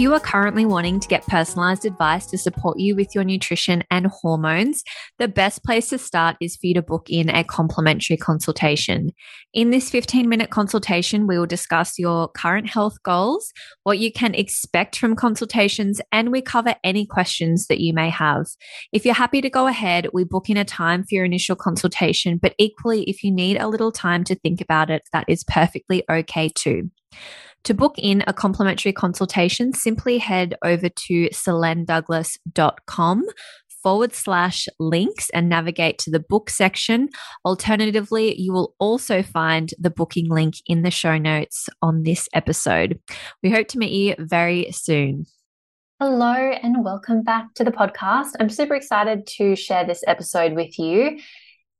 If you are currently wanting to get personalized advice to support you with your nutrition and hormones, the best place to start is for you to book in a complimentary consultation. In this 15 minute consultation, we will discuss your current health goals, what you can expect from consultations, and we cover any questions that you may have. If you're happy to go ahead, we book in a time for your initial consultation, but equally, if you need a little time to think about it, that is perfectly okay too. To book in a complimentary consultation, simply head over to selenedouglas.com forward slash links and navigate to the book section. Alternatively, you will also find the booking link in the show notes on this episode. We hope to meet you very soon. Hello, and welcome back to the podcast. I'm super excited to share this episode with you.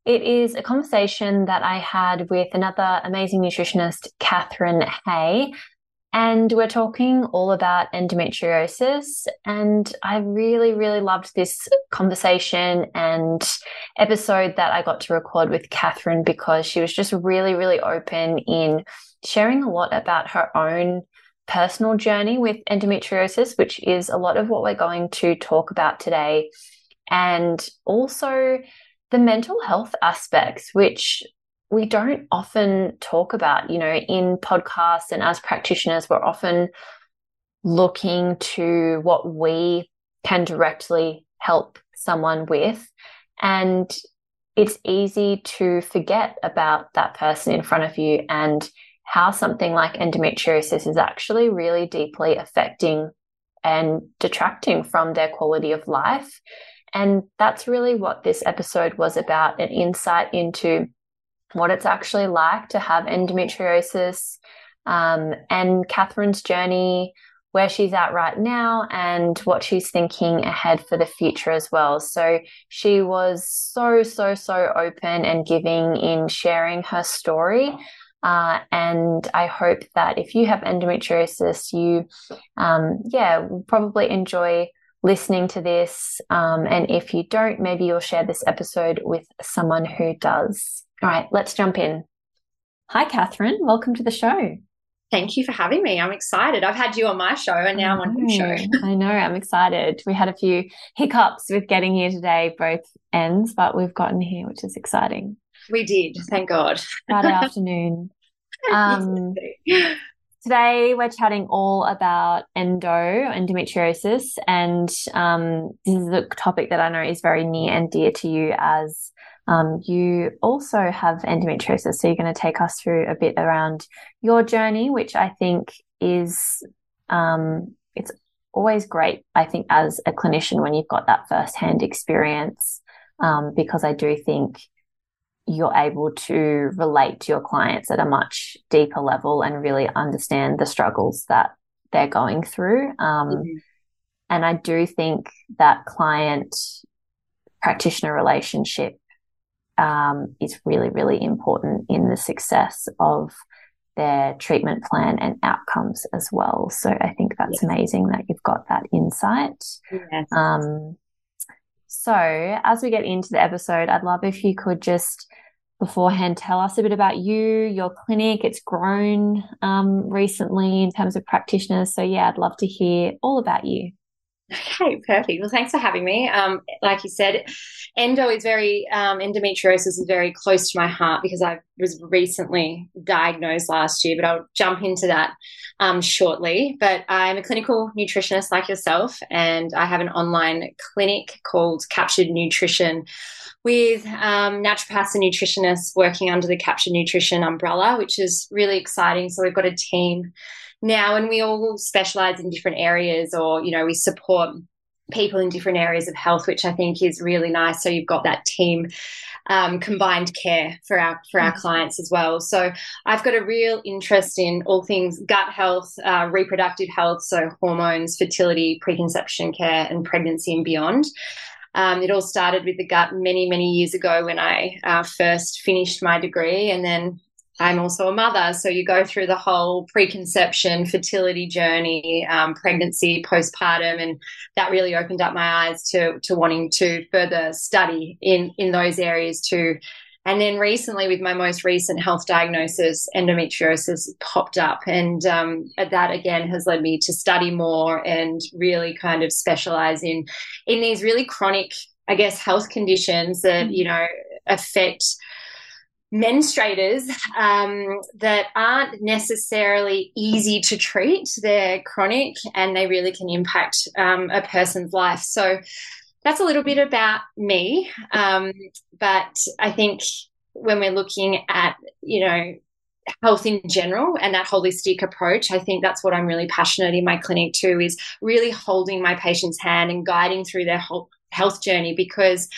It is a conversation that I had with another amazing nutritionist, Catherine Hay. And we're talking all about endometriosis. And I really, really loved this conversation and episode that I got to record with Catherine because she was just really, really open in sharing a lot about her own personal journey with endometriosis, which is a lot of what we're going to talk about today. And also the mental health aspects, which we don't often talk about, you know, in podcasts and as practitioners, we're often looking to what we can directly help someone with. And it's easy to forget about that person in front of you and how something like endometriosis is actually really deeply affecting and detracting from their quality of life. And that's really what this episode was about an insight into what it's actually like to have endometriosis um, and Catherine's journey, where she's at right now, and what she's thinking ahead for the future as well. So she was so, so, so open and giving in sharing her story. Uh, and I hope that if you have endometriosis, you, um, yeah, will probably enjoy listening to this. Um, and if you don't, maybe you'll share this episode with someone who does. All right, let's jump in. Hi, Catherine. Welcome to the show. Thank you for having me. I'm excited. I've had you on my show and now I'm on your show. I know. I'm excited. We had a few hiccups with getting here today, both ends, but we've gotten here, which is exciting. We did. Thank God. Friday afternoon. Um, Today, we're chatting all about endo, endometriosis, and um, this is a topic that I know is very near and dear to you as um, you also have endometriosis. So, you're going to take us through a bit around your journey, which I think is um, it's always great, I think, as a clinician when you've got that firsthand experience, um, because I do think you're able to relate to your clients at a much deeper level and really understand the struggles that they're going through. Um, mm-hmm. And I do think that client practitioner relationship um, is really, really important in the success of their treatment plan and outcomes as well. So I think that's yes. amazing that you've got that insight. Yes. Um, so as we get into the episode, I'd love if you could just beforehand tell us a bit about you, your clinic. It's grown um, recently in terms of practitioners. So, yeah, I'd love to hear all about you. Okay, perfect. Well, thanks for having me. Um, like you said, endo is very, um, endometriosis is very close to my heart because I was recently diagnosed last year, but I'll jump into that um, shortly. But I'm a clinical nutritionist like yourself, and I have an online clinic called Captured Nutrition with um, naturopaths and nutritionists working under the Captured Nutrition umbrella, which is really exciting. So we've got a team now, and we all specialize in different areas, or you know, we support people in different areas of health, which I think is really nice. So you've got that team um, combined care for our for our mm-hmm. clients as well. So I've got a real interest in all things gut health, uh, reproductive health, so hormones, fertility, preconception care, and pregnancy and beyond. Um, it all started with the gut many, many years ago when I uh, first finished my degree, and then I'm also a mother. So you go through the whole preconception, fertility journey, um, pregnancy, postpartum, and that really opened up my eyes to to wanting to further study in in those areas too. And then recently, with my most recent health diagnosis, endometriosis popped up, and um, that again has led me to study more and really kind of specialize in in these really chronic, I guess, health conditions that mm. you know affect menstruators um, that aren't necessarily easy to treat. They're chronic and they really can impact um, a person's life. So that's a little bit about me. Um, but I think when we're looking at, you know, health in general and that holistic approach, I think that's what I'm really passionate in my clinic too, is really holding my patient's hand and guiding through their whole health journey because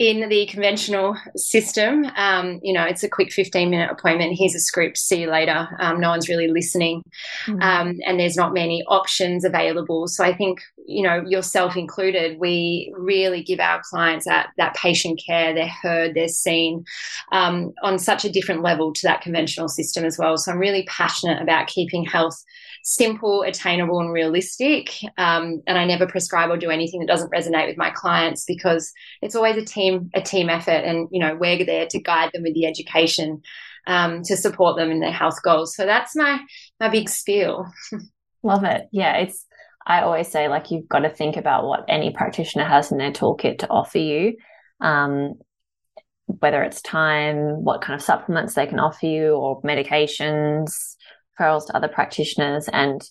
in the conventional system, um, you know, it's a quick 15 minute appointment. Here's a script, see you later. Um, no one's really listening. Mm-hmm. Um, and there's not many options available. So I think, you know, yourself included, we really give our clients that, that patient care. They're heard, they're seen um, on such a different level to that conventional system as well. So I'm really passionate about keeping health simple, attainable, and realistic. Um, and I never prescribe or do anything that doesn't resonate with my clients because it's always a team a team effort, and you know we're there to guide them with the education um, to support them in their health goals. So that's my my big spiel. Love it. Yeah, it's. I always say like you've got to think about what any practitioner has in their toolkit to offer you. Um, whether it's time, what kind of supplements they can offer you, or medications, referrals to other practitioners and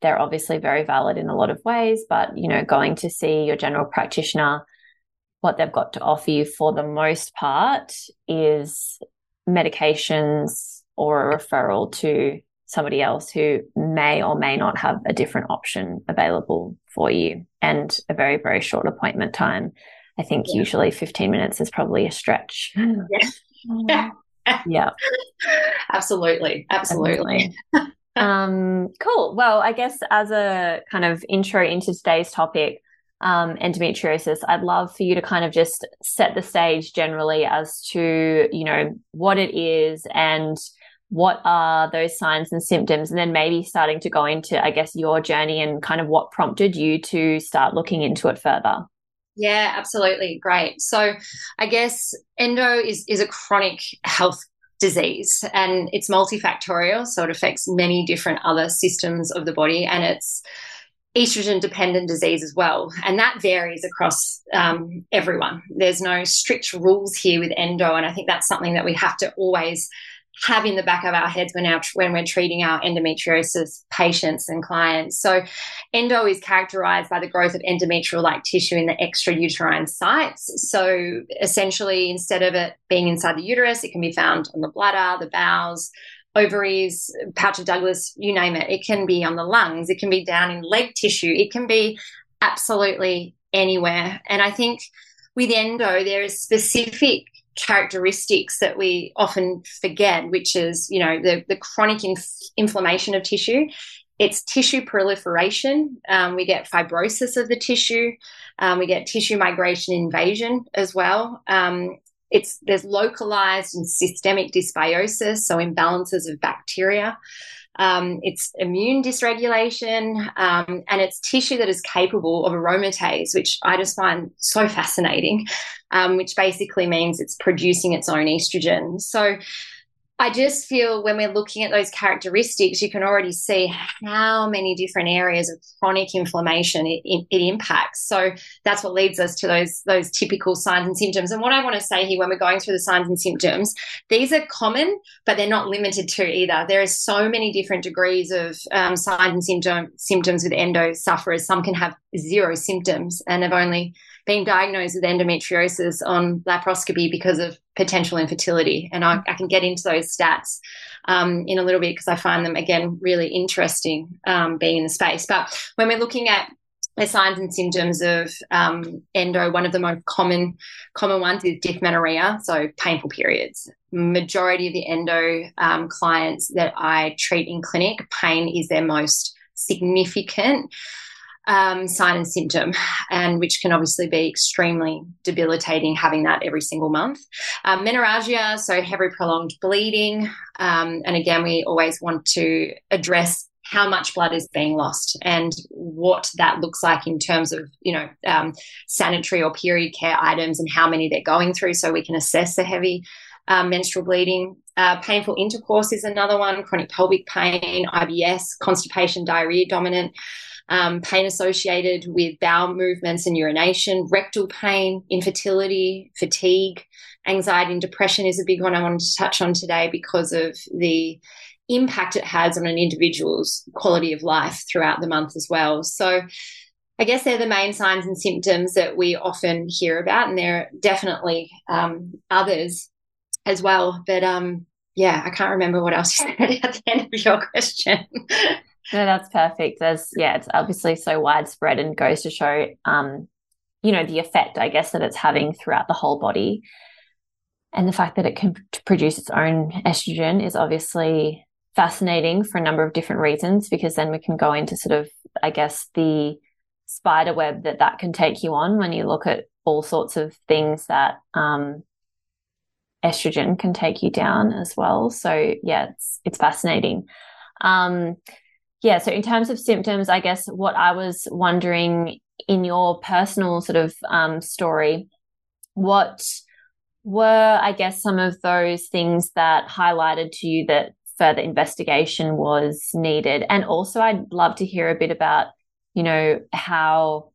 they're obviously very valid in a lot of ways, but you know, going to see your general practitioner, what they've got to offer you for the most part is medications or a referral to somebody else who may or may not have a different option available for you and a very, very short appointment time. I think yeah. usually 15 minutes is probably a stretch. Yeah. Oh, yeah. absolutely. Absolutely. um, cool. Well, I guess as a kind of intro into today's topic, um, endometriosis, I'd love for you to kind of just set the stage generally as to, you know, what it is and what are those signs and symptoms, and then maybe starting to go into, I guess, your journey and kind of what prompted you to start looking into it further. Yeah, absolutely. Great. So I guess endo is, is a chronic health disease and it's multifactorial. So it affects many different other systems of the body and it's estrogen dependent disease as well. And that varies across um, everyone. There's no strict rules here with endo. And I think that's something that we have to always have in the back of our heads when our when we're treating our endometriosis patients and clients. So, endo is characterized by the growth of endometrial-like tissue in the extrauterine sites. So, essentially, instead of it being inside the uterus, it can be found on the bladder, the bowels, ovaries, pouch of Douglas, you name it. It can be on the lungs. It can be down in leg tissue. It can be absolutely anywhere. And I think with endo, there is specific characteristics that we often forget, which is, you know, the, the chronic inf- inflammation of tissue. It's tissue proliferation. Um, we get fibrosis of the tissue. Um, we get tissue migration invasion as well. Um, it's there's localized and systemic dysbiosis, so imbalances of bacteria. Um, it's immune dysregulation, um, and it's tissue that is capable of aromatase, which I just find so fascinating, um, which basically means it's producing its own estrogen. So I just feel when we're looking at those characteristics, you can already see how many different areas of chronic inflammation it, it, it, impacts. So that's what leads us to those those typical signs and symptoms. And what I want to say here, when we're going through the signs and symptoms, these are common, but they're not limited to either. There are so many different degrees of um, signs and symptom, symptoms with endo sufferers. Some can have zero symptoms and have only been diagnosed with endometriosis on laparoscopy because of potential infertility. And I, I can get into those stats um, in a little bit because I find them, again, really interesting um, being in the space. But when we're looking at the signs and symptoms of um, endo, one of the most common common ones is dysmenorrhea, so painful periods. Majority of the endo um, clients that I treat in clinic, pain is their most significant um, sign and symptom, and which can obviously be extremely debilitating having that every single month. Um, menorrhagia, so heavy prolonged bleeding, um, and again, we always want to address how much blood is being lost and what that looks like in terms of you know um, sanitary or period care items and how many they're going through so we can assess the heavy um, menstrual bleeding. Uh, painful intercourse is another one. Chronic pelvic pain ibs constipation diarrhea dominant um, pain associated with bowel movements and urination rectal pain infertility fatigue anxiety and depression is a big one i wanted to touch on today because of the impact it has on an individual's quality of life throughout the month as well. So, I guess they're the main signs and symptoms that we often hear about, and there are definitely um, others as well. But um, yeah, I can't remember what else you said at the end of your question. no, that's perfect. There's yeah, it's obviously so widespread and goes to show, um, you know, the effect I guess that it's having throughout the whole body, and the fact that it can produce its own estrogen is obviously fascinating for a number of different reasons because then we can go into sort of, I guess, the spider web that that can take you on when you look at all sorts of things that um, estrogen can take you down as well. So yeah, it's it's fascinating. Um, yeah, so in terms of symptoms, I guess what I was wondering in your personal sort of um, story, what were I guess some of those things that highlighted to you that further investigation was needed. And also, I'd love to hear a bit about, you know, how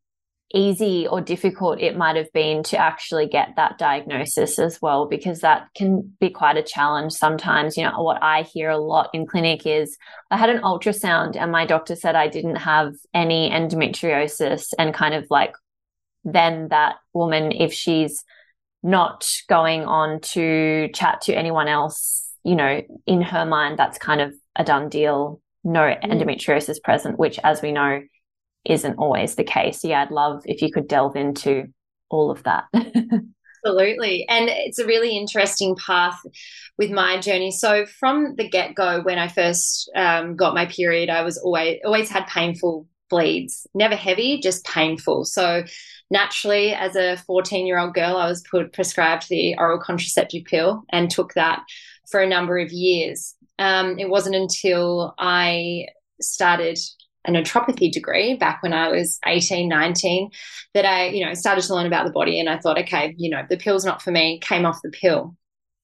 easy or difficult it might have been to actually get that diagnosis as well, because that can be quite a challenge sometimes. You know, what I hear a lot in clinic is I had an ultrasound and my doctor said I didn't have any endometriosis, and kind of like, then that woman, if she's not going on to chat to anyone else you know, in her mind, that's kind of a done deal. No mm. endometriosis present, which, as we know, isn't always the case. Yeah, I'd love if you could delve into all of that. Absolutely. And it's a really interesting path with my journey. So from the get go, when I first um, got my period, I was always always had painful bleeds, never heavy, just painful. So naturally, as a 14 year old girl, I was put prescribed the oral contraceptive pill and took that for a number of years. Um, it wasn't until I started a naturopathy degree back when I was 18, 19 that I, you know, started to learn about the body and I thought, okay, you know, the pill's not for me, came off the pill.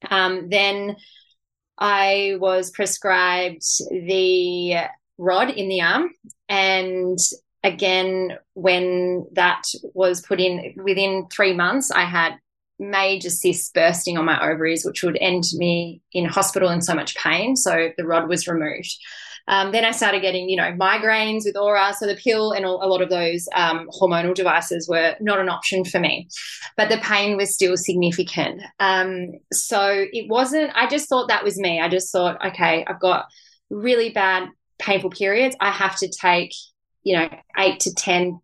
Um, then I was prescribed the rod in the arm and again when that was put in within three months i had major cysts bursting on my ovaries, which would end me in hospital in so much pain. So the rod was removed. Um, then I started getting, you know, migraines with aura. So the pill and a lot of those um, hormonal devices were not an option for me, but the pain was still significant. Um, so it wasn't, I just thought that was me. I just thought, okay, I've got really bad, painful periods. I have to take, you know, eight to 10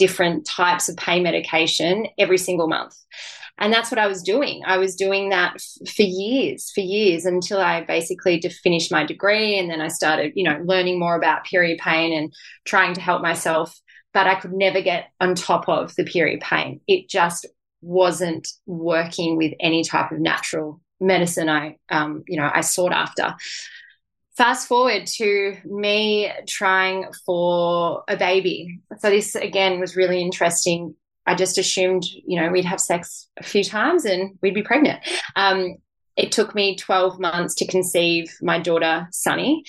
different types of pain medication every single month. And that's what I was doing. I was doing that f- for years, for years until I basically finished my degree. And then I started, you know, learning more about period pain and trying to help myself. But I could never get on top of the period pain. It just wasn't working with any type of natural medicine I, um, you know, I sought after. Fast forward to me trying for a baby. So this again was really interesting I just assumed, you know, we'd have sex a few times and we'd be pregnant. Um, it took me 12 months to conceive my daughter, Sunny.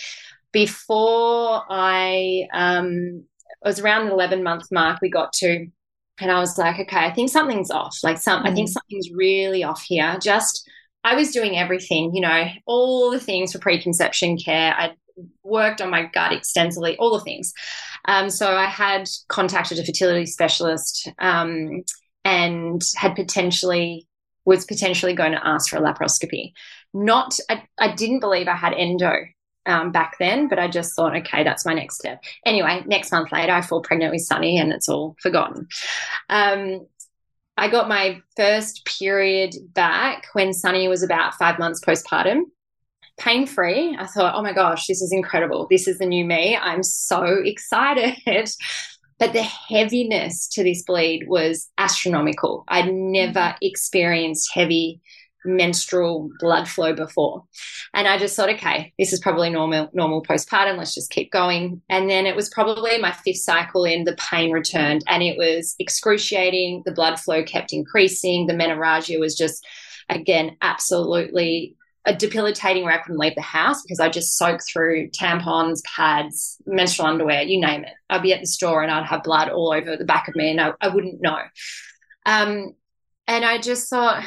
Before I um, was around the 11 month mark, we got to, and I was like, okay, I think something's off. Like, some. I think mm. something's really off here. Just, I was doing everything, you know, all the things for preconception care. I worked on my gut extensively, all the things. Um, so I had contacted a fertility specialist um, and had potentially was potentially going to ask for a laparoscopy. Not, I, I didn't believe I had endo um, back then, but I just thought, okay, that's my next step. Anyway, next month later, I fall pregnant with Sunny and it's all forgotten. Um, I got my first period back when Sunny was about five months postpartum. Pain free. I thought, oh my gosh, this is incredible. This is the new me. I'm so excited. But the heaviness to this bleed was astronomical. I'd never mm-hmm. experienced heavy menstrual blood flow before. And I just thought, okay, this is probably normal normal postpartum. Let's just keep going. And then it was probably my fifth cycle in the pain returned and it was excruciating. The blood flow kept increasing. The menorrhagia was just again absolutely a debilitating where I couldn't leave the house because I just soaked through tampons, pads, menstrual underwear, you name it. I'd be at the store and I'd have blood all over the back of me and I, I wouldn't know. Um, and I just thought,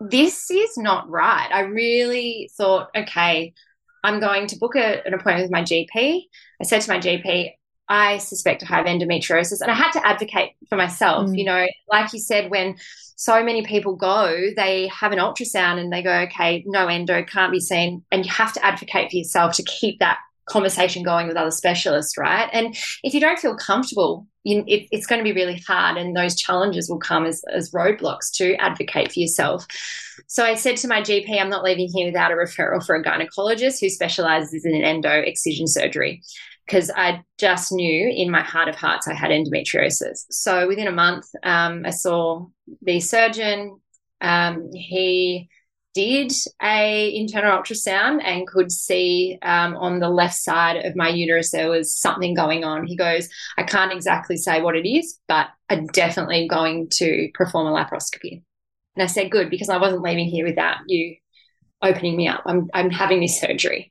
this is not right. I really thought, okay, I'm going to book a, an appointment with my GP. I said to my GP, I suspect I have endometriosis. And I had to advocate for myself. Mm. You know, like you said, when so many people go, they have an ultrasound and they go, okay, no endo, can't be seen. And you have to advocate for yourself to keep that conversation going with other specialists, right? And if you don't feel comfortable, you, it, it's going to be really hard, and those challenges will come as, as roadblocks to advocate for yourself. So I said to my GP, I'm not leaving here without a referral for a gynecologist who specializes in endo excision surgery because I just knew in my heart of hearts I had endometriosis. So within a month, um, I saw the surgeon. Um, he did a internal ultrasound and could see um, on the left side of my uterus there was something going on. He goes, I can't exactly say what it is, but I'm definitely going to perform a laparoscopy. And I said, good, because I wasn't leaving here without you opening me up. I'm, I'm having this surgery.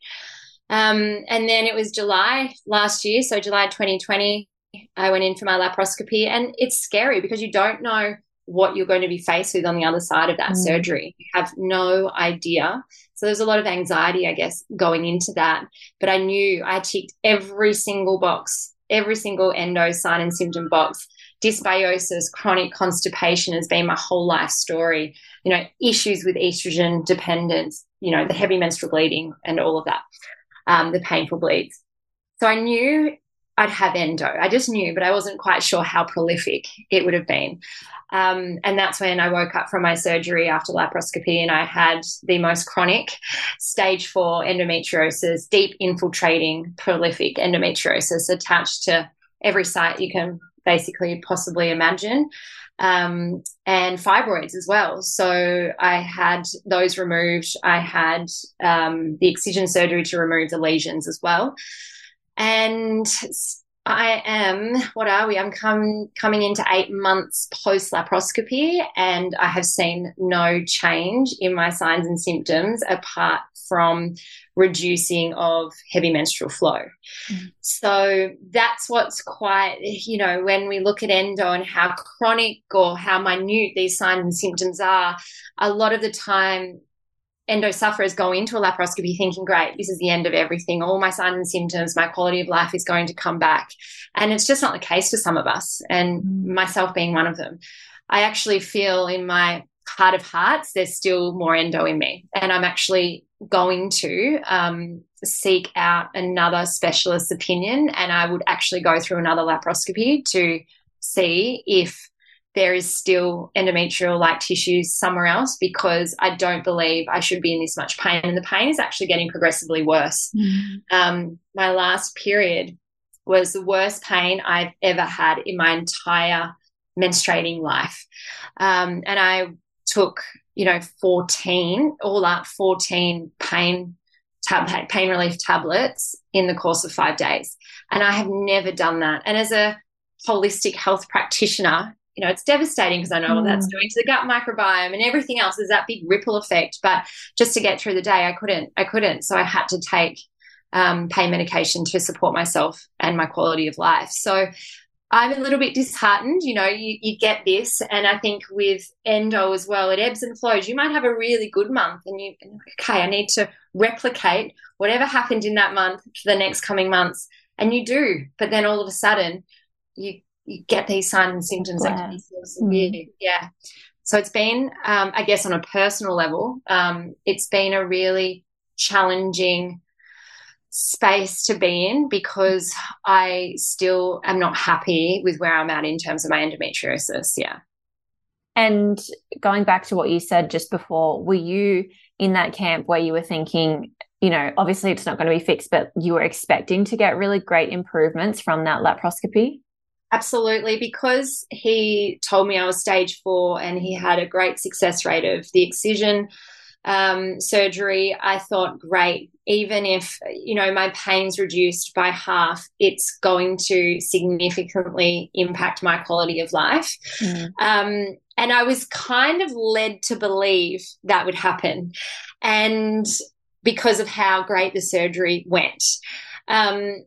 Um, and then it was July last year, so July 2020, I went in for my laparoscopy. And it's scary because you don't know what you're going to be faced with on the other side of that mm. surgery. You have no idea. So there's a lot of anxiety, I guess, going into that. But I knew I ticked every single box, every single endo sign and symptom box. Dysbiosis, chronic constipation has been my whole life story. You know, issues with estrogen dependence, you know, the heavy menstrual bleeding and all of that, um, the painful bleeds. So I knew I'd have endo. I just knew, but I wasn't quite sure how prolific it would have been. Um, and that's when I woke up from my surgery after laparoscopy and I had the most chronic stage four endometriosis, deep infiltrating prolific endometriosis attached to every site you can basically possibly imagine. Um, and fibroids as well. So I had those removed. I had um, the excision surgery to remove the lesions as well. And I am, what are we? I'm come, coming into eight months post laparoscopy, and I have seen no change in my signs and symptoms apart from reducing of heavy menstrual flow. Mm. So that's what's quite, you know, when we look at endo and how chronic or how minute these signs and symptoms are, a lot of the time endo sufferers go into a laparoscopy thinking, great, this is the end of everything. All my signs and symptoms, my quality of life is going to come back. And it's just not the case for some of us, and mm. myself being one of them. I actually feel in my heart of hearts, there's still more endo in me. And I'm actually going to um, seek out another specialist's opinion. And I would actually go through another laparoscopy to see if there is still endometrial like tissues somewhere else because I don't believe I should be in this much pain. And the pain is actually getting progressively worse. Mm. Um, my last period was the worst pain I've ever had in my entire menstruating life. Um, and I took, you know, 14, all up 14 pain tab- pain relief tablets in the course of five days. And I have never done that. And as a holistic health practitioner, you know, it's devastating because I know what that's mm. doing to the gut microbiome and everything else. There's that big ripple effect. But just to get through the day, I couldn't. I couldn't. So I had to take um, pain medication to support myself and my quality of life. So I'm a little bit disheartened. You know, you, you get this, and I think with endo as well, it ebbs and flows. You might have a really good month, and you okay, I need to replicate whatever happened in that month for the next coming months, and you do. But then all of a sudden, you get these signs and symptoms that can be so severe. Mm. Yeah. So it's been, um, I guess, on a personal level, um, it's been a really challenging space to be in because I still am not happy with where I'm at in terms of my endometriosis. Yeah. And going back to what you said just before, were you in that camp where you were thinking, you know, obviously it's not going to be fixed, but you were expecting to get really great improvements from that laparoscopy? Absolutely, because he told me I was stage four and he had a great success rate of the excision um, surgery. I thought, great, even if you know my pain's reduced by half, it's going to significantly impact my quality of life. Mm. Um, and I was kind of led to believe that would happen, and because of how great the surgery went. Um,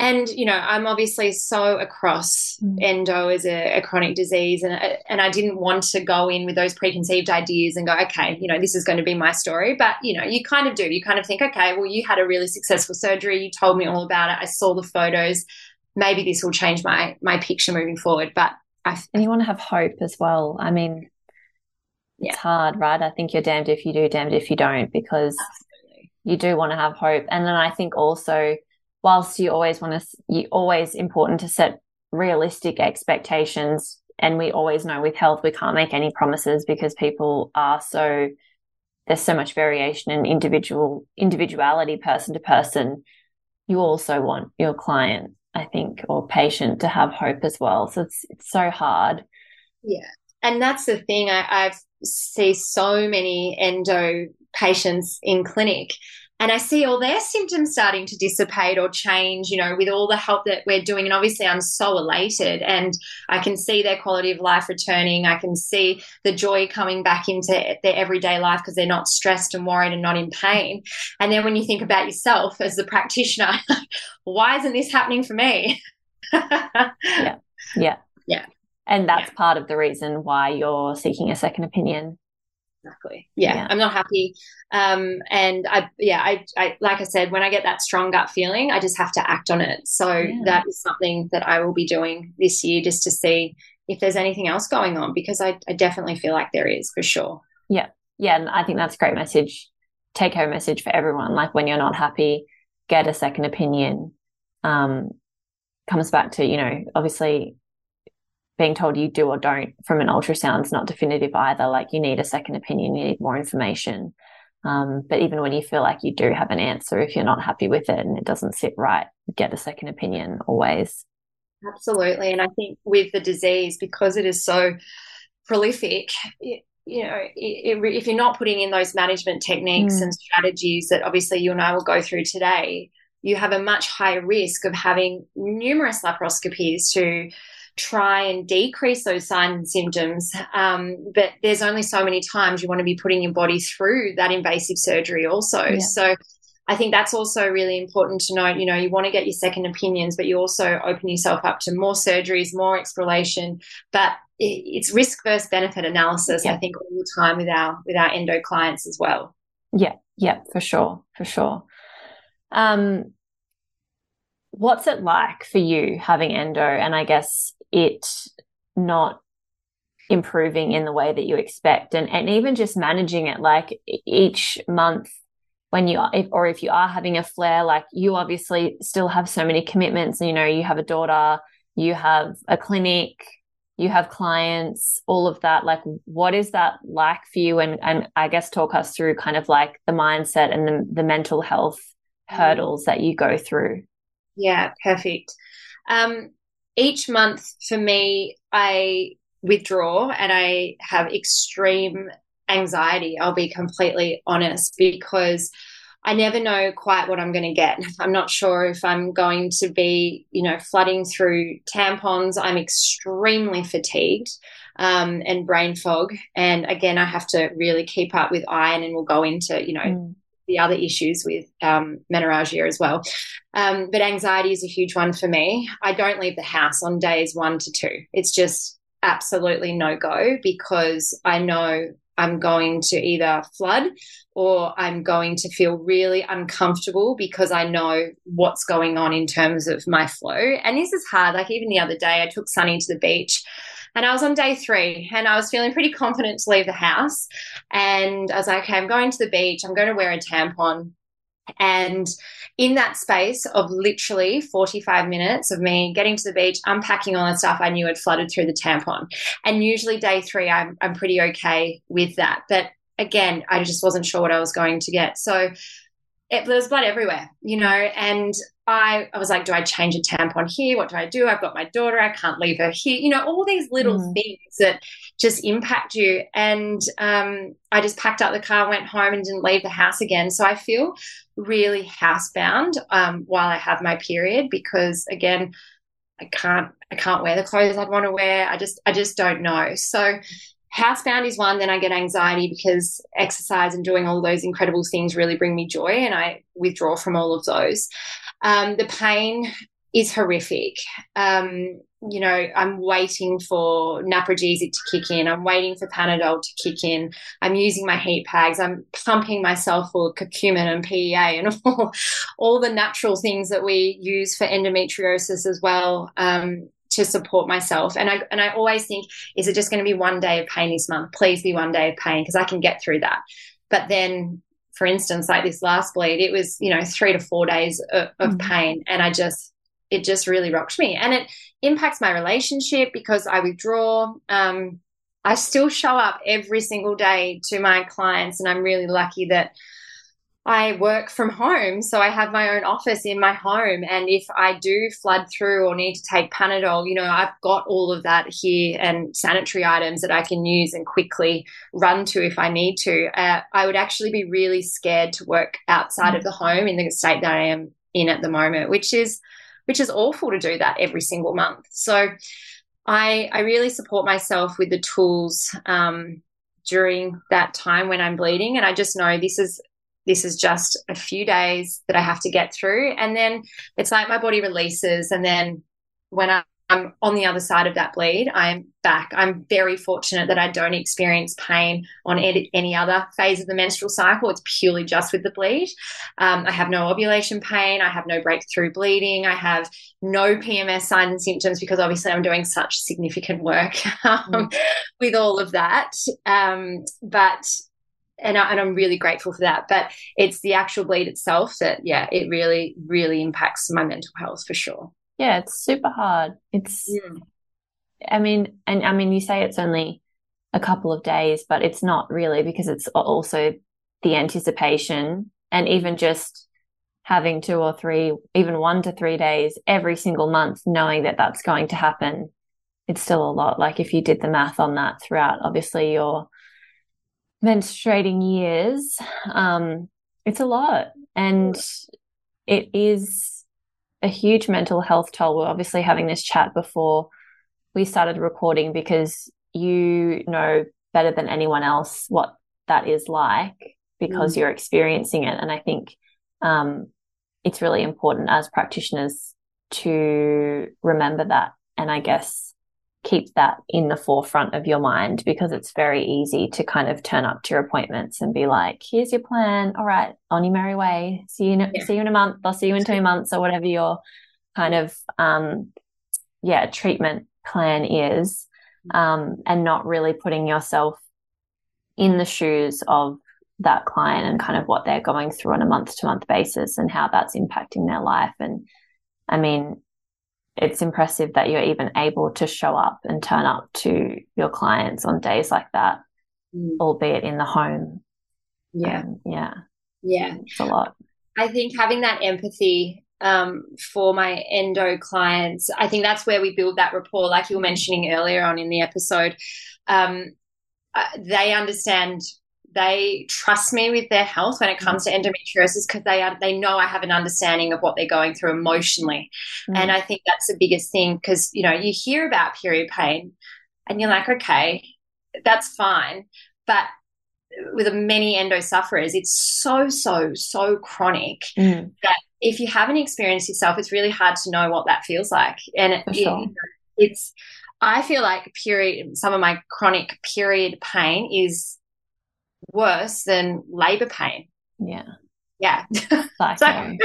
and you know i'm obviously so across mm. endo as a, a, chronic disease and, and i didn't want to go in with those preconceived ideas and go okay you know this is going to be my story. But you know you kind of do. You kind of think okay well you had a really successful surgery. You told me all about it. I saw the photos. Maybe this will change my my picture moving forward. But I, and you want to have hope as well. I mean yeah. it's hard right? I think you're damned if you do damned if you don't because Absolutely. you do want to have hope. And then i think also whilst you always want to, you always important to set realistic expectations. And we always know with health, we can't make any promises because people are so, there's so much variation in individual individuality, person to person. You also want your client, I think, or patient to have hope as well. So it's, it's so hard. Yeah. And that's the thing. I, I've see so many endo patients in clinic and I see all their symptoms starting to dissipate or change, you know, with all the help that we're doing. And obviously, I'm so elated and I can see their quality of life returning. I can see the joy coming back into their everyday life because they're not stressed and worried and not in pain. And then when you think about yourself as the practitioner, why isn't this happening for me? yeah. Yeah. Yeah. And that's yeah. part of the reason why you're seeking a second opinion exactly. Yeah, yeah, i'm not happy. Um and i yeah I, I like i said when i get that strong gut feeling i just have to act on it. So yeah. that is something that i will be doing this year just to see if there's anything else going on because I, I definitely feel like there is for sure. Yeah. Yeah and i think that's a great message take home message for everyone. Like when you're not happy get a second opinion. Um comes back to you know obviously being told you do or don't from an ultrasound is not definitive either. Like you need a second opinion, you need more information. Um, but even when you feel like you do have an answer, if you're not happy with it and it doesn't sit right, get a second opinion always. Absolutely. And I think with the disease, because it is so prolific, it, you know, it, it, if you're not putting in those management techniques mm. and strategies that obviously you and I will go through today, you have a much higher risk of having numerous laparoscopies to try and decrease those signs and symptoms. Um, but there's only so many times you want to be putting your body through that invasive surgery, also. Yeah. So I think that's also really important to note. You know, you want to get your second opinions, but you also open yourself up to more surgeries, more exploration. But it's risk versus benefit analysis. Yeah. I think all the time with our with our endo clients as well. Yeah, yeah, for sure, for sure. Um, what's it like for you having endo? And I guess it not improving in the way that you expect. And, and even just managing it like each month when you are, if, or if you are having a flare like you obviously still have so many commitments. You know you have a daughter you have a clinic you have clients all of that. Like what is that like for you? And and i guess talk us through kind of like the mindset and the, the mental health hurdles that you go through. Yeah perfect. Um each month for me, I withdraw and I have extreme anxiety. I'll be completely honest because I never know quite what I'm going to get. I'm not sure if I'm going to be, you know, flooding through tampons. I'm extremely fatigued um, and brain fog. And again, I have to really keep up with iron and we'll go into, you know, mm the other issues with um, menorrhagia as well. Um, but anxiety is a huge one for me. I don't leave the house on days one to two. It's just absolutely no go because I know I'm going to either flood or I'm going to feel really uncomfortable because I know what's going on in terms of my flow. And this is hard. Like even the other day, I took Sunny to the beach and I was on day three and I was feeling pretty confident to leave the house. And I was like, okay, I'm going to the beach. I'm going to wear a tampon. And in that space of literally 45 minutes of me getting to the beach, unpacking all the stuff I knew had flooded through the tampon. And usually day three, I'm, I'm pretty okay with that. But again, I just wasn't sure what I was going to get. So it, there was blood everywhere, you know, and I, I was like, do I change a tampon here? What do I do? I've got my daughter. I can't leave her here. You know, all these little mm. things that just impact you. And um, I just packed up the car, went home, and didn't leave the house again. So I feel really housebound um, while I have my period because, again, I can't I can't wear the clothes I'd want to wear. I just I just don't know. So housebound is one. Then I get anxiety because exercise and doing all those incredible things really bring me joy, and I withdraw from all of those. Um, the pain is horrific. Um, you know, I'm waiting for Naprogesic to kick in. I'm waiting for Panadol to kick in. I'm using my heat pads. I'm pumping myself full of curcumin and PEA and all, all the natural things that we use for endometriosis as well. Um, to support myself. And I and I always think, is it just going to be one day of pain this month? Please be one day of pain because I can get through that. But then, for instance, like this last bleed, it was you know three to four days of, of mm. pain, and I just it just really rocked me, and it impacts my relationship because I withdraw. Um, I still show up every single day to my clients, and I'm really lucky that I work from home, so I have my own office in my home. And if I do flood through or need to take Panadol, you know, I've got all of that here and sanitary items that I can use and quickly run to if I need to. Uh, I would actually be really scared to work outside of the home in the state that I am in at the moment, which is which is awful to do that every single month. So I I really support myself with the tools um, during that time when I'm bleeding, and I just know this is this is just a few days that I have to get through. And then it's like my body releases. And then when I, am on the other side of that bleed, I'm back. I'm very fortunate that I don't experience pain on any other phase of the menstrual cycle. It's purely just with the bleed. Um, I have no ovulation pain. I have no breakthrough bleeding. I have no PMS signs and symptoms because obviously I'm doing such significant work um, mm. with all of that. Um, but and, I, and I'm really grateful for that. But it's the actual bleed itself that, yeah, it really, really impacts my mental health for sure. Yeah, it's super hard. It's, mm. I mean, and I mean, you say it's only a couple of days, but it's not really because it's also the anticipation and even just having two or three, even one to three days every single month, knowing that that's going to happen. It's still a lot. Like if you did the math on that throughout, obviously your menstruating years, um, it's a lot. And it is a huge mental health toll. We're obviously having this chat before we started recording because you know better than anyone else what that is like because mm. you're experiencing it. And I think um, it's really important as practitioners to remember that. And I guess keep that in the forefront of your mind because it's very easy to kind of turn up to your appointments and be like, here's your plan. All right, on your merry way. See you in, yeah. see you in a month. I'll see you in two months or whatever your kind of, um, yeah, treatment plan is. Um, and not really putting yourself in the shoes of that client and kind of what they're going through on a month to month basis and how that's impacting their life. And I mean, it's impressive that you're even able to show up and turn up to your clients on days like that, mm. albeit in the home. Yeah. Um, yeah. Yeah. It's a lot. I think having that empathy um, for my endo clients, I think that's where we build that rapport, like you were mentioning earlier on in the episode. Um, uh, they understand they trust me with their health when it comes to endometriosis because they are, they know I have an understanding of what they're going through emotionally, mm. and I think that's the biggest thing because you know you hear about period pain, and you're like, okay, that's fine, but with many endo sufferers, it's so so so chronic mm. that if you haven't experienced yourself, it's really hard to know what that feels like, and it, sure. it, it's. I feel like period. Some of my chronic period pain is worse than labor pain. Yeah. Yeah. so, so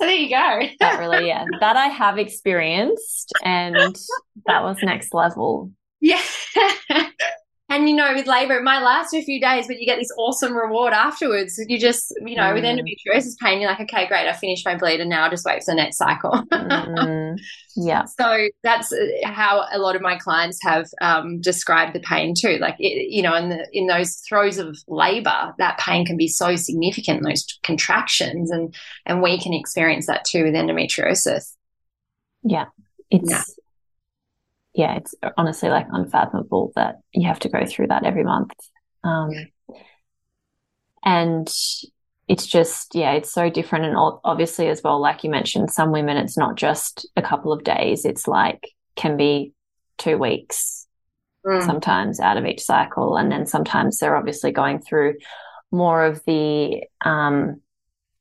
there you go. that really, yeah. That I have experienced and that was next level. Yeah. and you know, with labor, it might last a few days, but you get this awesome reward afterwards. You just, you know, mm. with endometriosis pain, you're like, okay, great, I finished my bleed, and now I just wait for the next cycle. mm. Yeah. So that's uh, how a lot of my clients have um, described the pain too. Like, it, you know, in the in those throes of labor, that pain can be so significant, those contractions, and and we can experience that too with endometriosis. Yeah, it's. Yeah yeah, it's honestly like unfathomable that you have to go through that every month. Um, and it's just, yeah, it's so different. And obviously, as well, like you mentioned, some women, it's not just a couple of days, it's like can be two weeks mm. sometimes out of each cycle. And then sometimes they're obviously going through more of the, um,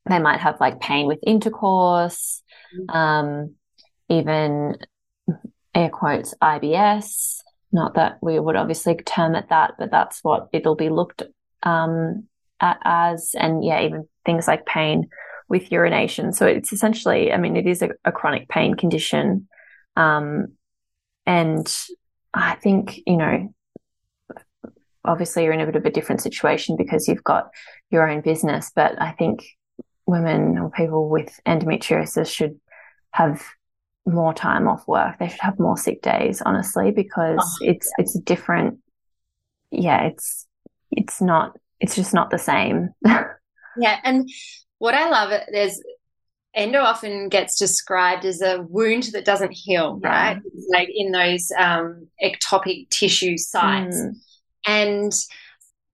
they might have like pain with intercourse, mm. um, even air quotes IBS. Not that we would obviously term it that, but that's what it'll be looked um, at as. And yeah, even things like pain with urination. So it's essentially, I mean, it is a, a chronic pain condition. Um, and I think, you know, obviously you're in a bit of a different situation because you've got your own business, but I think women or people with endometriosis should have more time off work. They should have more sick days, honestly, because oh, it's yeah. it's a different. Yeah, it's it's not. It's just not the same. yeah, and what I love it is endo often gets described as a wound that doesn't heal, yeah. right? like in those um, ectopic tissue sites, mm. and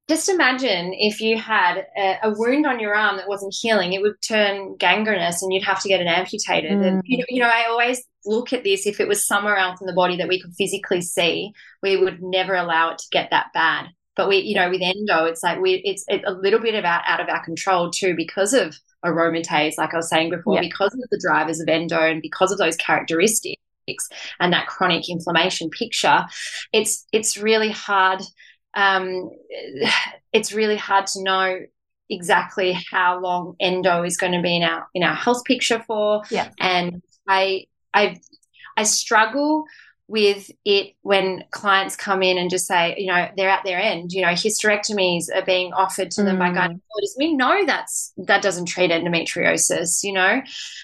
just imagine if you had a, a, wound on your arm that wasn't healing, it would turn gangrenous and you'd have to get it amputated. Mm. And, you know, you know, I always look at this if it was somewhere else in the body that we could physically see, we would never allow it to get that bad. But we, you know, with endo, it's like we, it's, it's a little bit about out of our control too because of aromatase, like I was saying before, yeah. because of the drivers of endo and because of those characteristics and that chronic inflammation picture. It's, it's really hard um, it's really hard to know exactly how long endo is going to be in our in our health picture for. Yeah. And I I I struggle with it when clients come in and just say, you know, they're at their end. You know, hysterectomies are being offered to them mm. by gynecologists. We know that's that doesn't treat endometriosis, you know.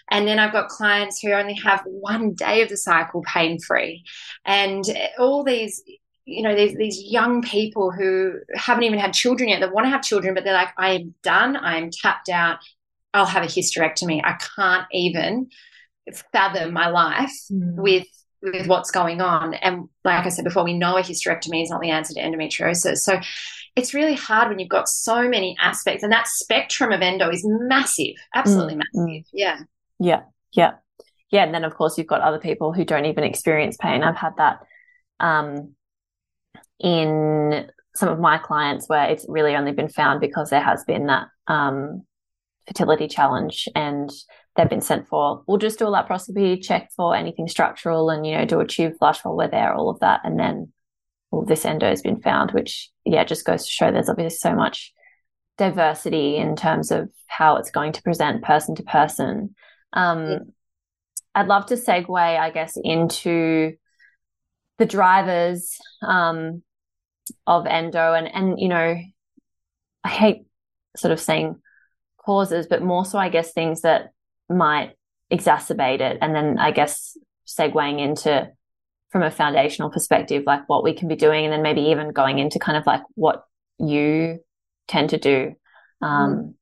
And then I've got clients who only have one day of the cycle pain free, and all these you know, there's these young people who haven't even had children yet that want to have children, but they're like, I am done. I am tapped out. I'll have a hysterectomy. I can't even fathom my life mm. with with what's going on. And like I said before, we know a hysterectomy is not the answer to endometriosis. So it's really hard when you've got so many aspects, and that spectrum of endo is massive, absolutely mm. massive. Yeah. Yeah. Yeah. Yeah. And then, of course, you've got other people who don't even experience pain. I've had that um, in some of my clients where it's really only been found because there has been that um, fertility challenge and they've been sent for. We'll just do a laparoscopy check for anything structural and you know do a tube flush while we're there all of that. And then all this endo has been found which yeah just goes to show there's obviously so much diversity in terms of how it's going to present person to person. Um, yeah. i'd love to segue i guess into the drivers um, of endo and and you know i hate sort of saying causes but more so i guess things that might exacerbate it and then i guess segueing into from a foundational perspective like what we can be doing and then maybe even going into kind of like what you tend to do um, mm.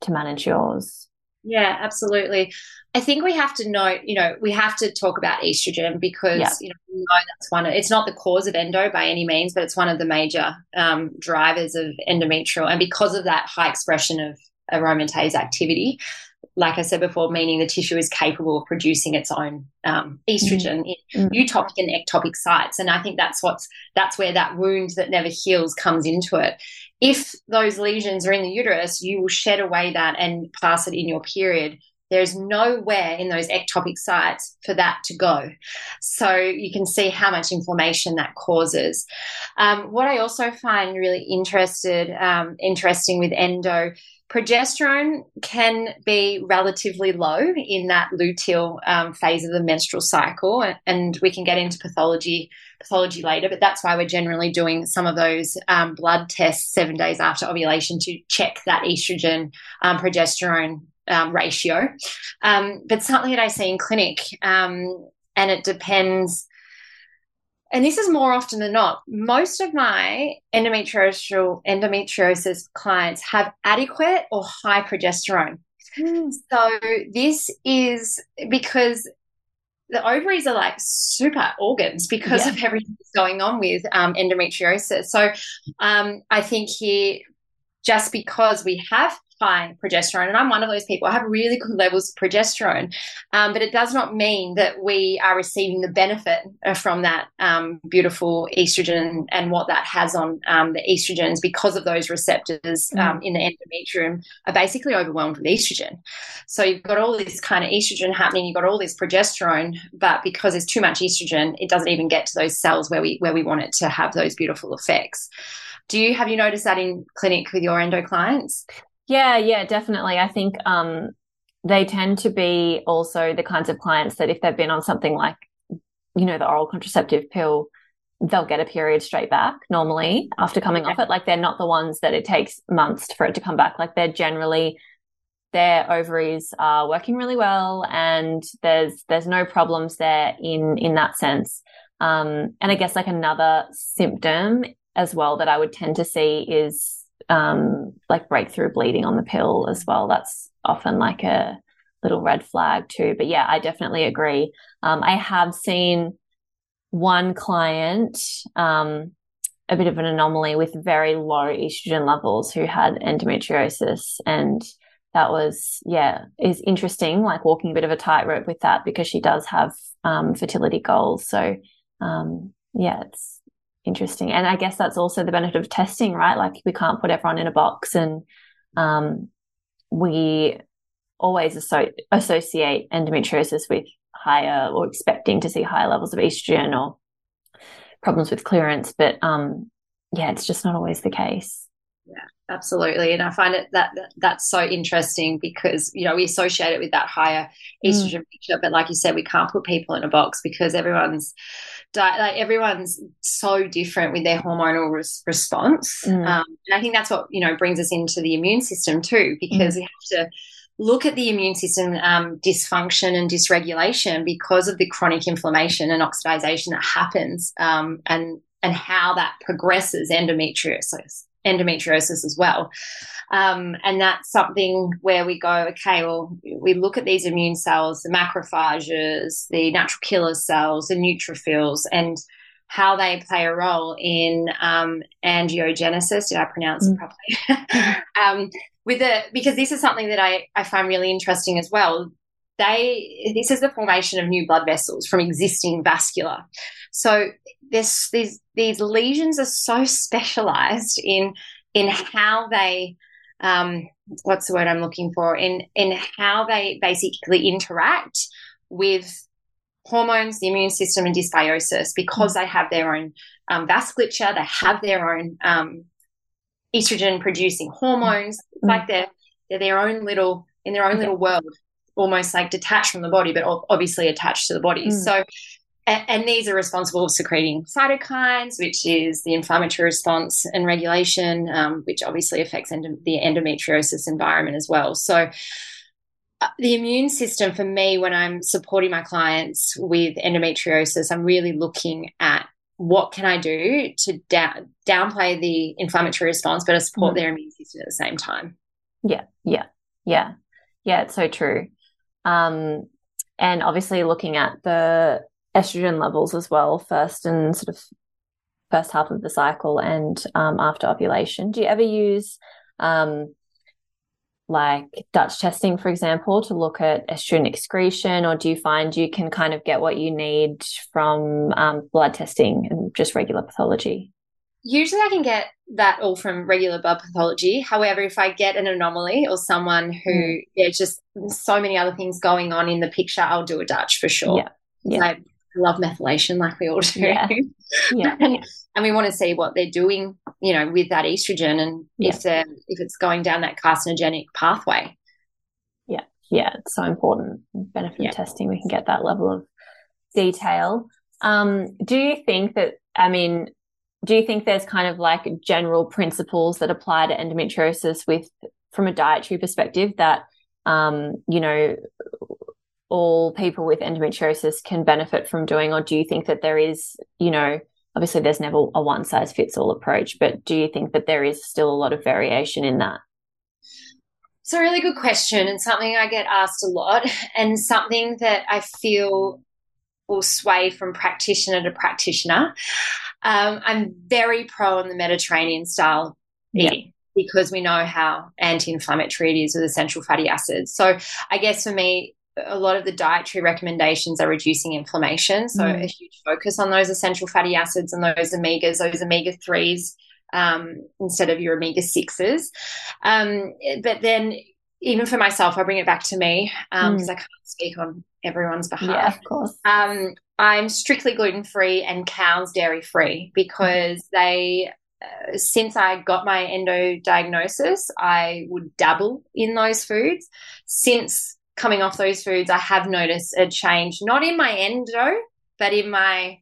to manage yours yeah, absolutely. I think we have to know, you know, we have to talk about estrogen because, yeah. you know, we know that's one, of, it's not the cause of endo by any means, but it's one of the major um, drivers of endometrial. And because of that high expression of aromatase activity, like I said before, meaning the tissue is capable of producing its own um, estrogen mm. in eutopic and ectopic sites. And I think that's what's that's where that wound that never heals comes into it. If those lesions are in the uterus, you will shed away that and pass it in your period. There's nowhere in those ectopic sites for that to go. So you can see how much inflammation that causes. Um, what I also find really interested, um, interesting with endo progesterone can be relatively low in that luteal um, phase of the menstrual cycle, and we can get into pathology pathology later. But that's why we're generally doing some of those um, blood tests seven days after ovulation to check that estrogen um, progesterone um, ratio. Um, but something that I see in clinic, um, and it depends and this is more often than not, most of my endometriosis, endometriosis clients have adequate or high progesterone. Mm. So this is because the ovaries are like super organs because yeah. of everything that's going on with um, endometriosis. So um, I think here, just because we have high progesterone. And I'm one of those people. I have really good levels of progesterone, um, but it does not mean that we are receiving the benefit uh, from that um, beautiful estrogen and what that has on um, the estrogens because of those receptors mm. in the endometrium are basically overwhelmed with estrogen. So you've got all this kind of estrogen happening, you've got all this progesterone, but because there's too much estrogen, it doesn't even get to those cells where we where we want it to have those beautiful effects. Do you have you noticed that in clinic with your endo clients? Yeah, yeah, definitely. I think um, they tend to be also the kinds of clients that if they've been on something like, you know, the oral contraceptive pill, they'll get a period straight back normally after coming off it. Like they're not the ones that it takes months for it to come back. Like they're generally their ovaries are working really well and there's there's no problems there in in that sense. Um, and I guess like another symptom as well that I would tend to see is um, like breakthrough bleeding on the pill as well. That's often like a little red flag too. But yeah, I definitely agree. Um, I have seen one client, um, a bit of an anomaly with very low estrogen levels who had endometriosis and that was yeah is interesting like walking a bit of a tightrope with that because she does have um, fertility goals so um, yeah it's interesting. And I guess that's also the benefit of testing, right? Like we can't put everyone in a box and um, we always asso- associate endometriosis with higher or expecting to see higher levels of estrogen or problems with clearance. But um, yeah, it's just not always the case. Yeah, absolutely. And I find it that, that, that's so interesting because, you know, we associate it with that higher mm. estrogen mm. picture. But like you said, we can't put people in a box because everyone's like everyone's so different with their hormonal res- response. Mm. Um, and I think that's what, you know, brings us into the immune system too, because mm. we have to look at the immune system um, dysfunction and dysregulation because of the chronic inflammation and oxidization that happens um, and, and how that progresses endometriosis, endometriosis as well. Um, and that's something where we go, okay, well, we look at these immune cells, the macrophages, the natural killer cells, the neutrophils, and how they play a role in um, angiogenesis. Did I pronounce mm. it properly? um, with the because this is something that I, I find really interesting as well. They this is the formation of new blood vessels from existing vascular. So this these these lesions are so specialized in in how they um, what's the word I'm looking for in in how they basically interact with hormones, the immune system, and dysbiosis because they have their own um, vasculature, they have their own um, estrogen producing hormones. It's like they're they're their own little in their own little world, almost like detached from the body, but obviously attached to the body. Mm. So and, these are responsible for secreting cytokines, which is the inflammatory response and regulation, um, which obviously affects endo- the endometriosis environment as well. So, uh, the immune system for me, when I'm supporting my clients with endometriosis, I'm really looking at what can I do to da- downplay the inflammatory response, but to support mm. their immune system at the same time. Yeah, yeah, yeah, yeah. It's so true. Um, and obviously, looking at the estrogen levels as well, first and sort of first half of the cycle and um, after ovulation. Do you ever use um, like Dutch testing, for example, to look at estrogen excretion, or do you find you can kind of get what you need from um, blood testing and just regular pathology? Usually, I can get that all from regular blood pathology. However, if I get an anomaly or someone who, mm. yeah, just so many other things going on in the picture, I'll do a Dutch for sure. Yeah. Yeah. Love methylation like we all do. Yeah. yeah. and, and, we want to see what they're doing you know, with that estrogen and yeah. if they're if it's going down that carcinogenic pathway. Yeah, yeah, it's so important. Benefit yeah. testing, we can get that level of detail. Um, do you think that? I mean, do you think there's kind of like general principles that apply to endometriosis with from a dietary perspective that um, you know all people with endometriosis can benefit from doing or do you think that there is you know obviously there's never a one size fits all approach but do you think that there is still a lot of variation in that? It's a really good question and something i get asked a lot and something that i feel will sway from practitioner to practitioner. Um, i'm very pro on the mediterranean style eating because we know how anti-inflammatory it is with essential fatty acids. So i guess for me a lot of the dietary recommendations are reducing inflammation. So mm. a huge focus on those essential fatty acids and those omegas, those omega threes um, instead of your omega sixes. Um, but then even for myself, I bring it back to me because um, mm. I can't speak on everyone's behalf. Yeah, of course. Um, I'm strictly gluten free and cows dairy free because they uh, since I got my endo diagnosis, I would dabble in those foods. Since coming off those foods, I have noticed a change, not in my endo, but in my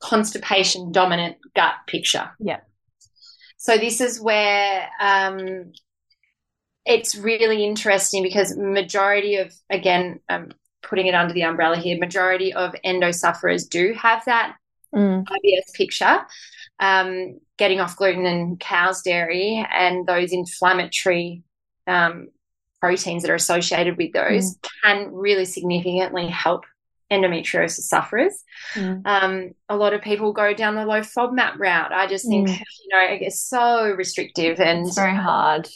constipation dominant gut picture. Yeah. So this is where um, it's really interesting because majority of again, um, putting it under the umbrella here, majority of endo sufferers do have that mm. IBS picture. Um, getting off gluten and cow's dairy and those inflammatory um, proteins that are associated with those mm. can really significantly help endometriosis sufferers. Mm. Um, a lot of people go down the low FODMAP route. I just think, mm. you know, it's so restrictive and it's very hard.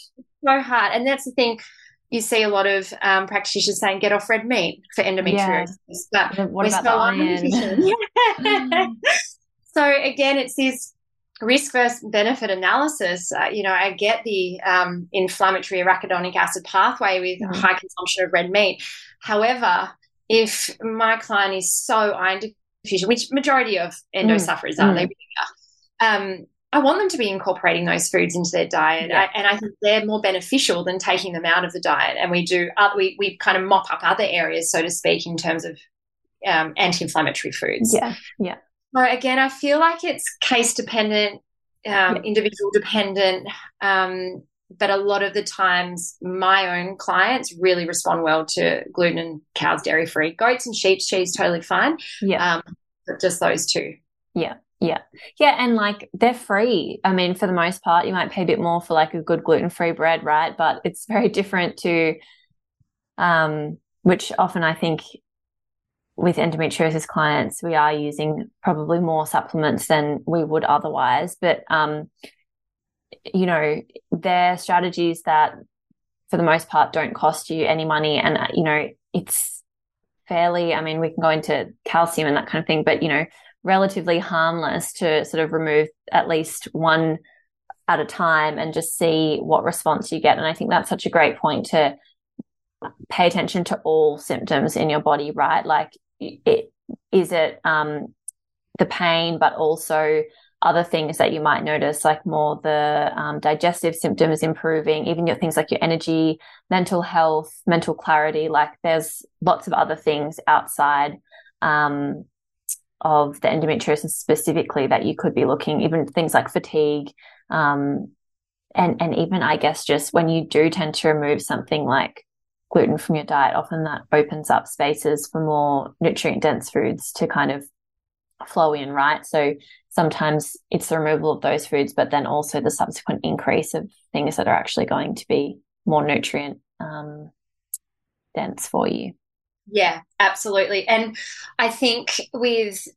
So hard. And that's the thing. You see a lot of um, practitioners saying get off red meat for endometriosis. Yeah. But what about the iron? yeah. so again, it's this risk versus benefit analysis, uh, you know, I get the um, inflammatory arachidonic acid pathway with mm. high consumption of red meat. However, if my client is so iron deficient, which majority of endo mm. sufferers are, mm. they really are, um, I want them to be incorporating those foods into their diet, yeah. I, and I think they're more beneficial than taking them out of the diet. And we do, uh, we we kind of mop up other areas, so to speak, in terms of um, anti-inflammatory foods. Yeah, yeah. So again, I feel like it's case dependent, um, individual dependent. Um, but a lot of the times, my own clients really respond well to gluten and cows dairy free. Goats and sheep's cheese totally fine. Yeah, um, but just those two. Yeah, yeah, yeah, and like they're free. I mean, for the most part, you might pay a bit more for like a good gluten free bread, right? But it's very different to, um, which often I think with endometriosis clients, we are using probably more supplements than we would otherwise. But, um, you know, they're strategies that, for the most part, don't cost you any money. And, uh, you know, it's fairly, I mean, we can go into calcium and that kind of thing, but, you know, relatively harmless to sort of remove at least one at a time and just see what response you get. And I think that's such a great point to pay attention to all symptoms in your body, right? Like it, is it um, the pain, but also other things that you might notice, like more the um, digestive symptoms improving, even your things like your energy, mental health, mental clarity. Like there's lots of other things outside um, of the endometriosis specifically that you could be looking, even things like fatigue. Um, and, and even, I guess, just when you do tend to remove something like gluten from your diet, often that opens up spaces for more nutrient dense foods to kind of flow in, right? So sometimes it's the removal of those foods, but then also the subsequent increase of things that are actually going to be more nutrient um, dense for you. Yeah, absolutely. And I think with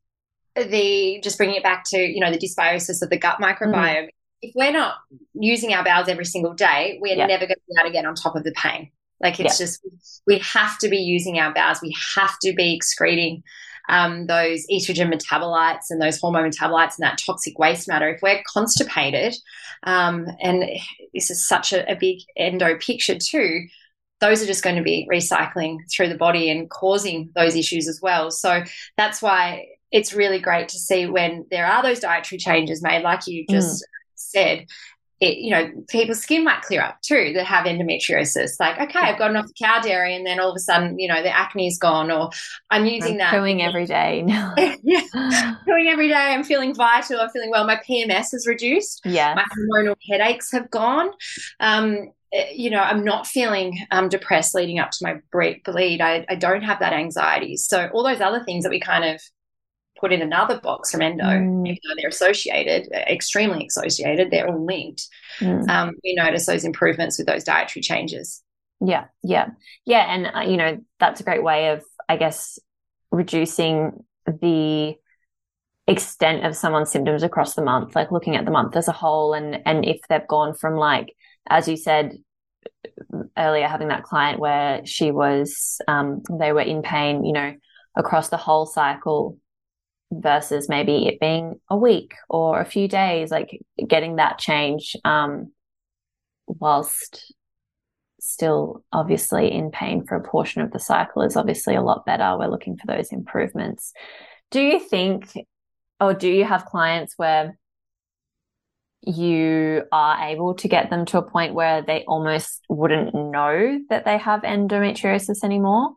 the just bringing it back to you know the dysbiosis of the gut microbiome, mm. if we're not using our bowels every single day, we're yeah. never going to be able to get on top of the pain. Like it's yeah. just, we have to be using our bowels. We have to be excreting um, those estrogen metabolites and those hormone metabolites and that toxic waste matter. If we're constipated, um, and this is such a, a big endo picture too, those are just going to be recycling through the body and causing those issues as well. So that's why it's really great to see when there are those dietary changes made, like you just mm. said, it, you know, people's skin might clear up too that have endometriosis. Like, okay, I've gotten off the cow dairy, and then all of a sudden, you know, the acne is gone, or I'm using I'm that. Pooing every day. yeah, pooing every day. I'm feeling vital. I'm feeling well. My PMS has reduced. Yeah, my hormonal headaches have gone. Um, eh, you know, I'm not feeling um, depressed leading up to my bleed. I, I don't have that anxiety. So all those other things that we kind of put in another box from endo, mm. even though they're associated, extremely associated, they're all linked. Mm. Um, we notice those improvements with those dietary changes. Yeah, yeah, yeah, and uh, you know that's a great way of, I guess, reducing the extent of someone's symptoms across the month, like looking at the month as a whole, and and if they've gone from like, as you said earlier, having that client where she was, um, they were in pain, you know, across the whole cycle versus maybe it being a week or a few days, like getting that change um, whilst still obviously in pain for a portion of the cycle is obviously a lot better. We're looking for those improvements. Do you think, or do you have clients where you are able to get them to a point where they almost wouldn't know that they have endometriosis anymore?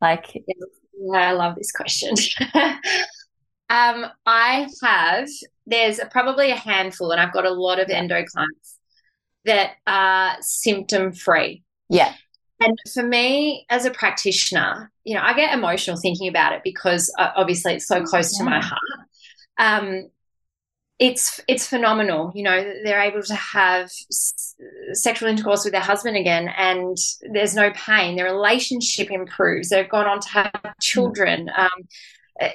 Like, yeah, I love this question. Um, I have, there's probably a handful, and I've got a lot of endo clients that are symptom free. Yeah. And for me as a practitioner, you know, I get emotional thinking about it because uh, obviously it's so close yeah. to my heart. Um, it's it's phenomenal. You know, they're able to have s- sexual intercourse with their husband again, and there's no pain. Their relationship improves. They've gone on to have children. Um,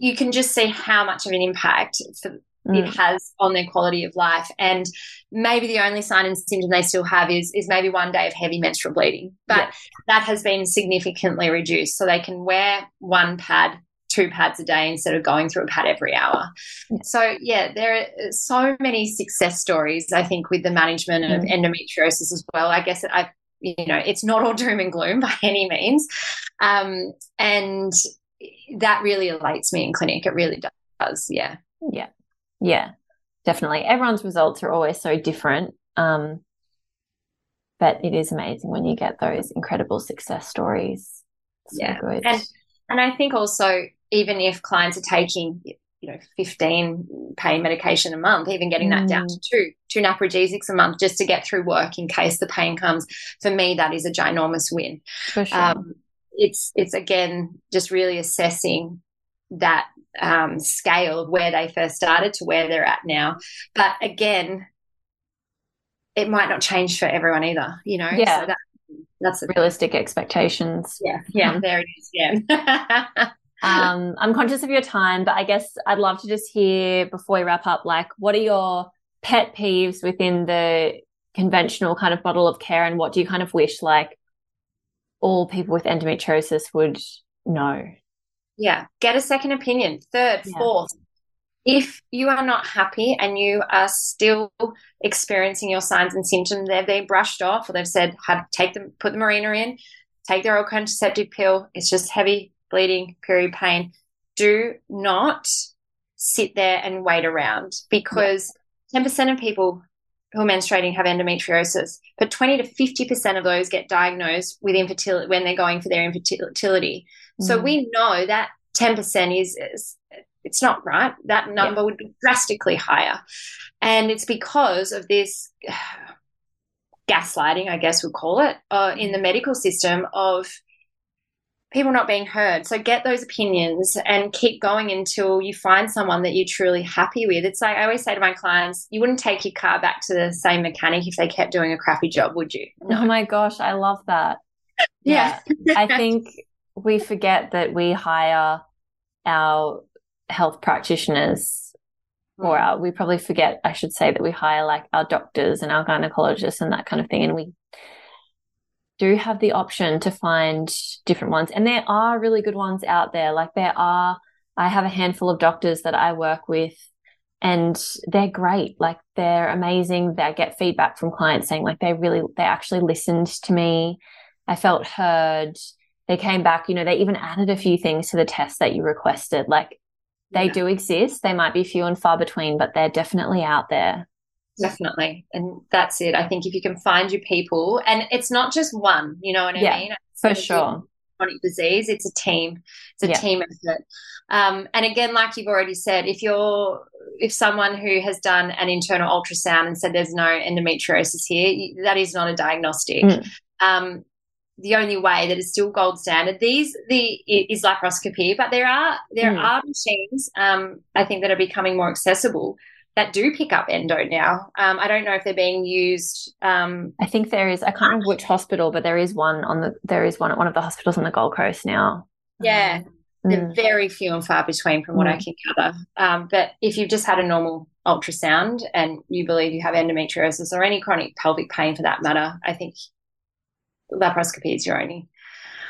you can just see how much of an impact for, mm. it has on their quality of life. And maybe the only sign and symptom they still have is is maybe one day of heavy menstrual bleeding, but yeah. that has been significantly reduced. So they can wear one pad two pads a day instead of going through a pad every hour. Yeah. So yeah, there are so many success stories. I think with the management of mm. endometriosis as well. I guess I, you know, it's not all doom and gloom by any means, um, and that really elates me in clinic. It really does. Yeah. Yeah. Yeah. Definitely. Everyone's results are always so different. Um, but it is amazing when you get those incredible success stories. So yeah. Good. And and I think also even if clients are taking you know 15 pain medication a month even getting that down to mm. two two naprogesics a month just to get through work in case the pain comes for me that is a ginormous win For sure. Um, it's it's again just really assessing that um, scale of where they first started to where they're at now. But again, it might not change for everyone either. You know, yeah. So that, that's realistic expectations. Yeah, yeah, there it is. Yeah. um, I'm conscious of your time, but I guess I'd love to just hear before we wrap up, like, what are your pet peeves within the conventional kind of model of care, and what do you kind of wish like all people with endometriosis would know. Yeah. Get a second opinion, third, yeah. fourth. If you are not happy and you are still experiencing your signs and symptoms, they've been brushed off or they've said, have take them, put the Mirena in, take their oral contraceptive pill. It's just heavy bleeding, period pain. Do not sit there and wait around because yeah. 10% of people who are menstruating have endometriosis, but 20 to 50% of those get diagnosed with infertility when they're going for their infertility. Mm. So we know that 10% is, is, it's not right. That number yeah. would be drastically higher. And it's because of this gaslighting, I guess we'll call it, uh, in the medical system of people not being heard. So get those opinions and keep going until you find someone that you're truly happy with. It's like I always say to my clients, you wouldn't take your car back to the same mechanic if they kept doing a crappy job, would you? No. Oh my gosh, I love that. Yeah. yeah. I think we forget that we hire our health practitioners hmm. or our, we probably forget, I should say, that we hire like our doctors and our gynecologists and that kind of thing. And we do have the option to find different ones. And there are really good ones out there. Like there are, I have a handful of doctors that I work with and they're great. Like they're amazing. They get feedback from clients saying like they really, they actually listened to me. I felt heard. They came back, you know, they even added a few things to the test that you requested. Like they yeah. do exist. They might be few and far between, but they're definitely out there. Definitely. And that's it. I think if you can find your people, and it's not just one, you know what I Yeah, mean? For sure. Chronic disease, it's a team. It's a Yeah. team effort. Um, and again, like you've already said, if you're if someone who has done an internal ultrasound and said there's no endometriosis here, that is not a diagnostic. Mm. Um, the only way that is still gold standard these the is laparoscopy, but there are there Mm. are machines um, I think that are becoming more accessible that do pick up endo now. Um, I don't know if they're being used. Um, I think there is. I can't remember which hospital, but there is one on the. There is one at one of the hospitals on the Gold Coast now. Yeah. Um, They're mm, very few and far between from what I Mm. can gather. Um, but if you've just had a normal ultrasound and you believe you have endometriosis or any chronic pelvic pain for that matter, I think laparoscopy is your only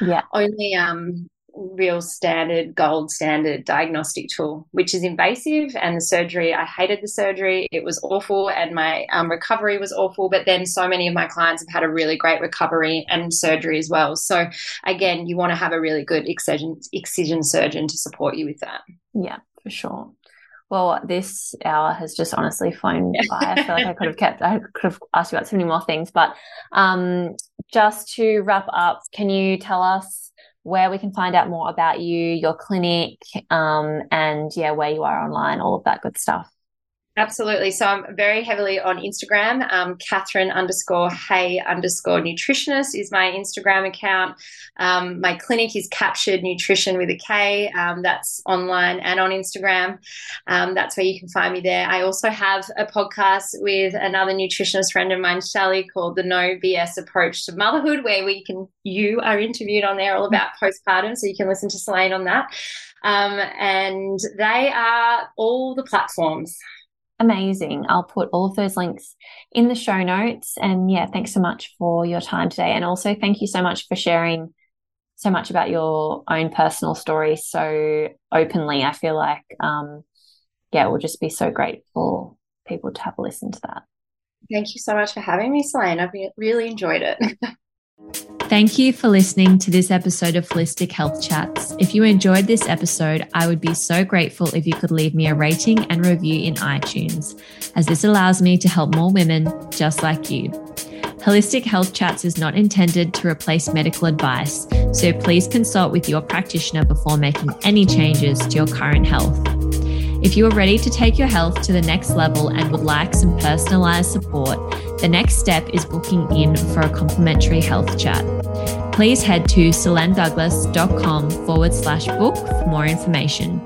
yeah. only um, real standard, gold standard diagnostic tool, which is invasive. And the surgery, I hated the surgery. It was awful, and my um, recovery was awful. But then so many of my clients have had a really great recovery and surgery as well. So, again, you want to have a really good excision, excision surgeon to support you with that. Yeah, for sure. Well, this hour has just honestly flown by. I feel like I could have kept, I could have asked you about so many more things. But um, just to wrap up, can you tell us where we can find out more about you, your clinic, um, and yeah, where you are online, all of that good stuff? Absolutely. So I'm very heavily on Instagram. Um, Catherine underscore Hay underscore nutritionist is my Instagram account. Um, my clinic is Captured Nutrition with a K. Um, that's online and on Instagram. Um, that's where you can find me there. I also have a podcast with another nutritionist friend of mine, Shelly, called the No BS Approach to Motherhood, where we can you are interviewed on there all about postpartum, so you can listen to Selene on that. Um, and they are all the platforms. Amazing. I'll put all of those links in the show notes. And yeah, thanks so much for your time today. And also, thank you so much for sharing so much about your own personal story so openly. I feel like, um, yeah, it will just be so great for people to have listened to that. Thank you so much for having me, Selene. I've really enjoyed it. Thank you for listening to this episode of Holistic Health Chats. If you enjoyed this episode, I would be so grateful if you could leave me a rating and review in iTunes, as this allows me to help more women just like you. Holistic Health Chats is not intended to replace medical advice, so please consult with your practitioner before making any changes to your current health. If you are ready to take your health to the next level and would like some personalized support, the next step is booking in for a complimentary health chat. Please head to selenedouglas.com forward slash book for more information.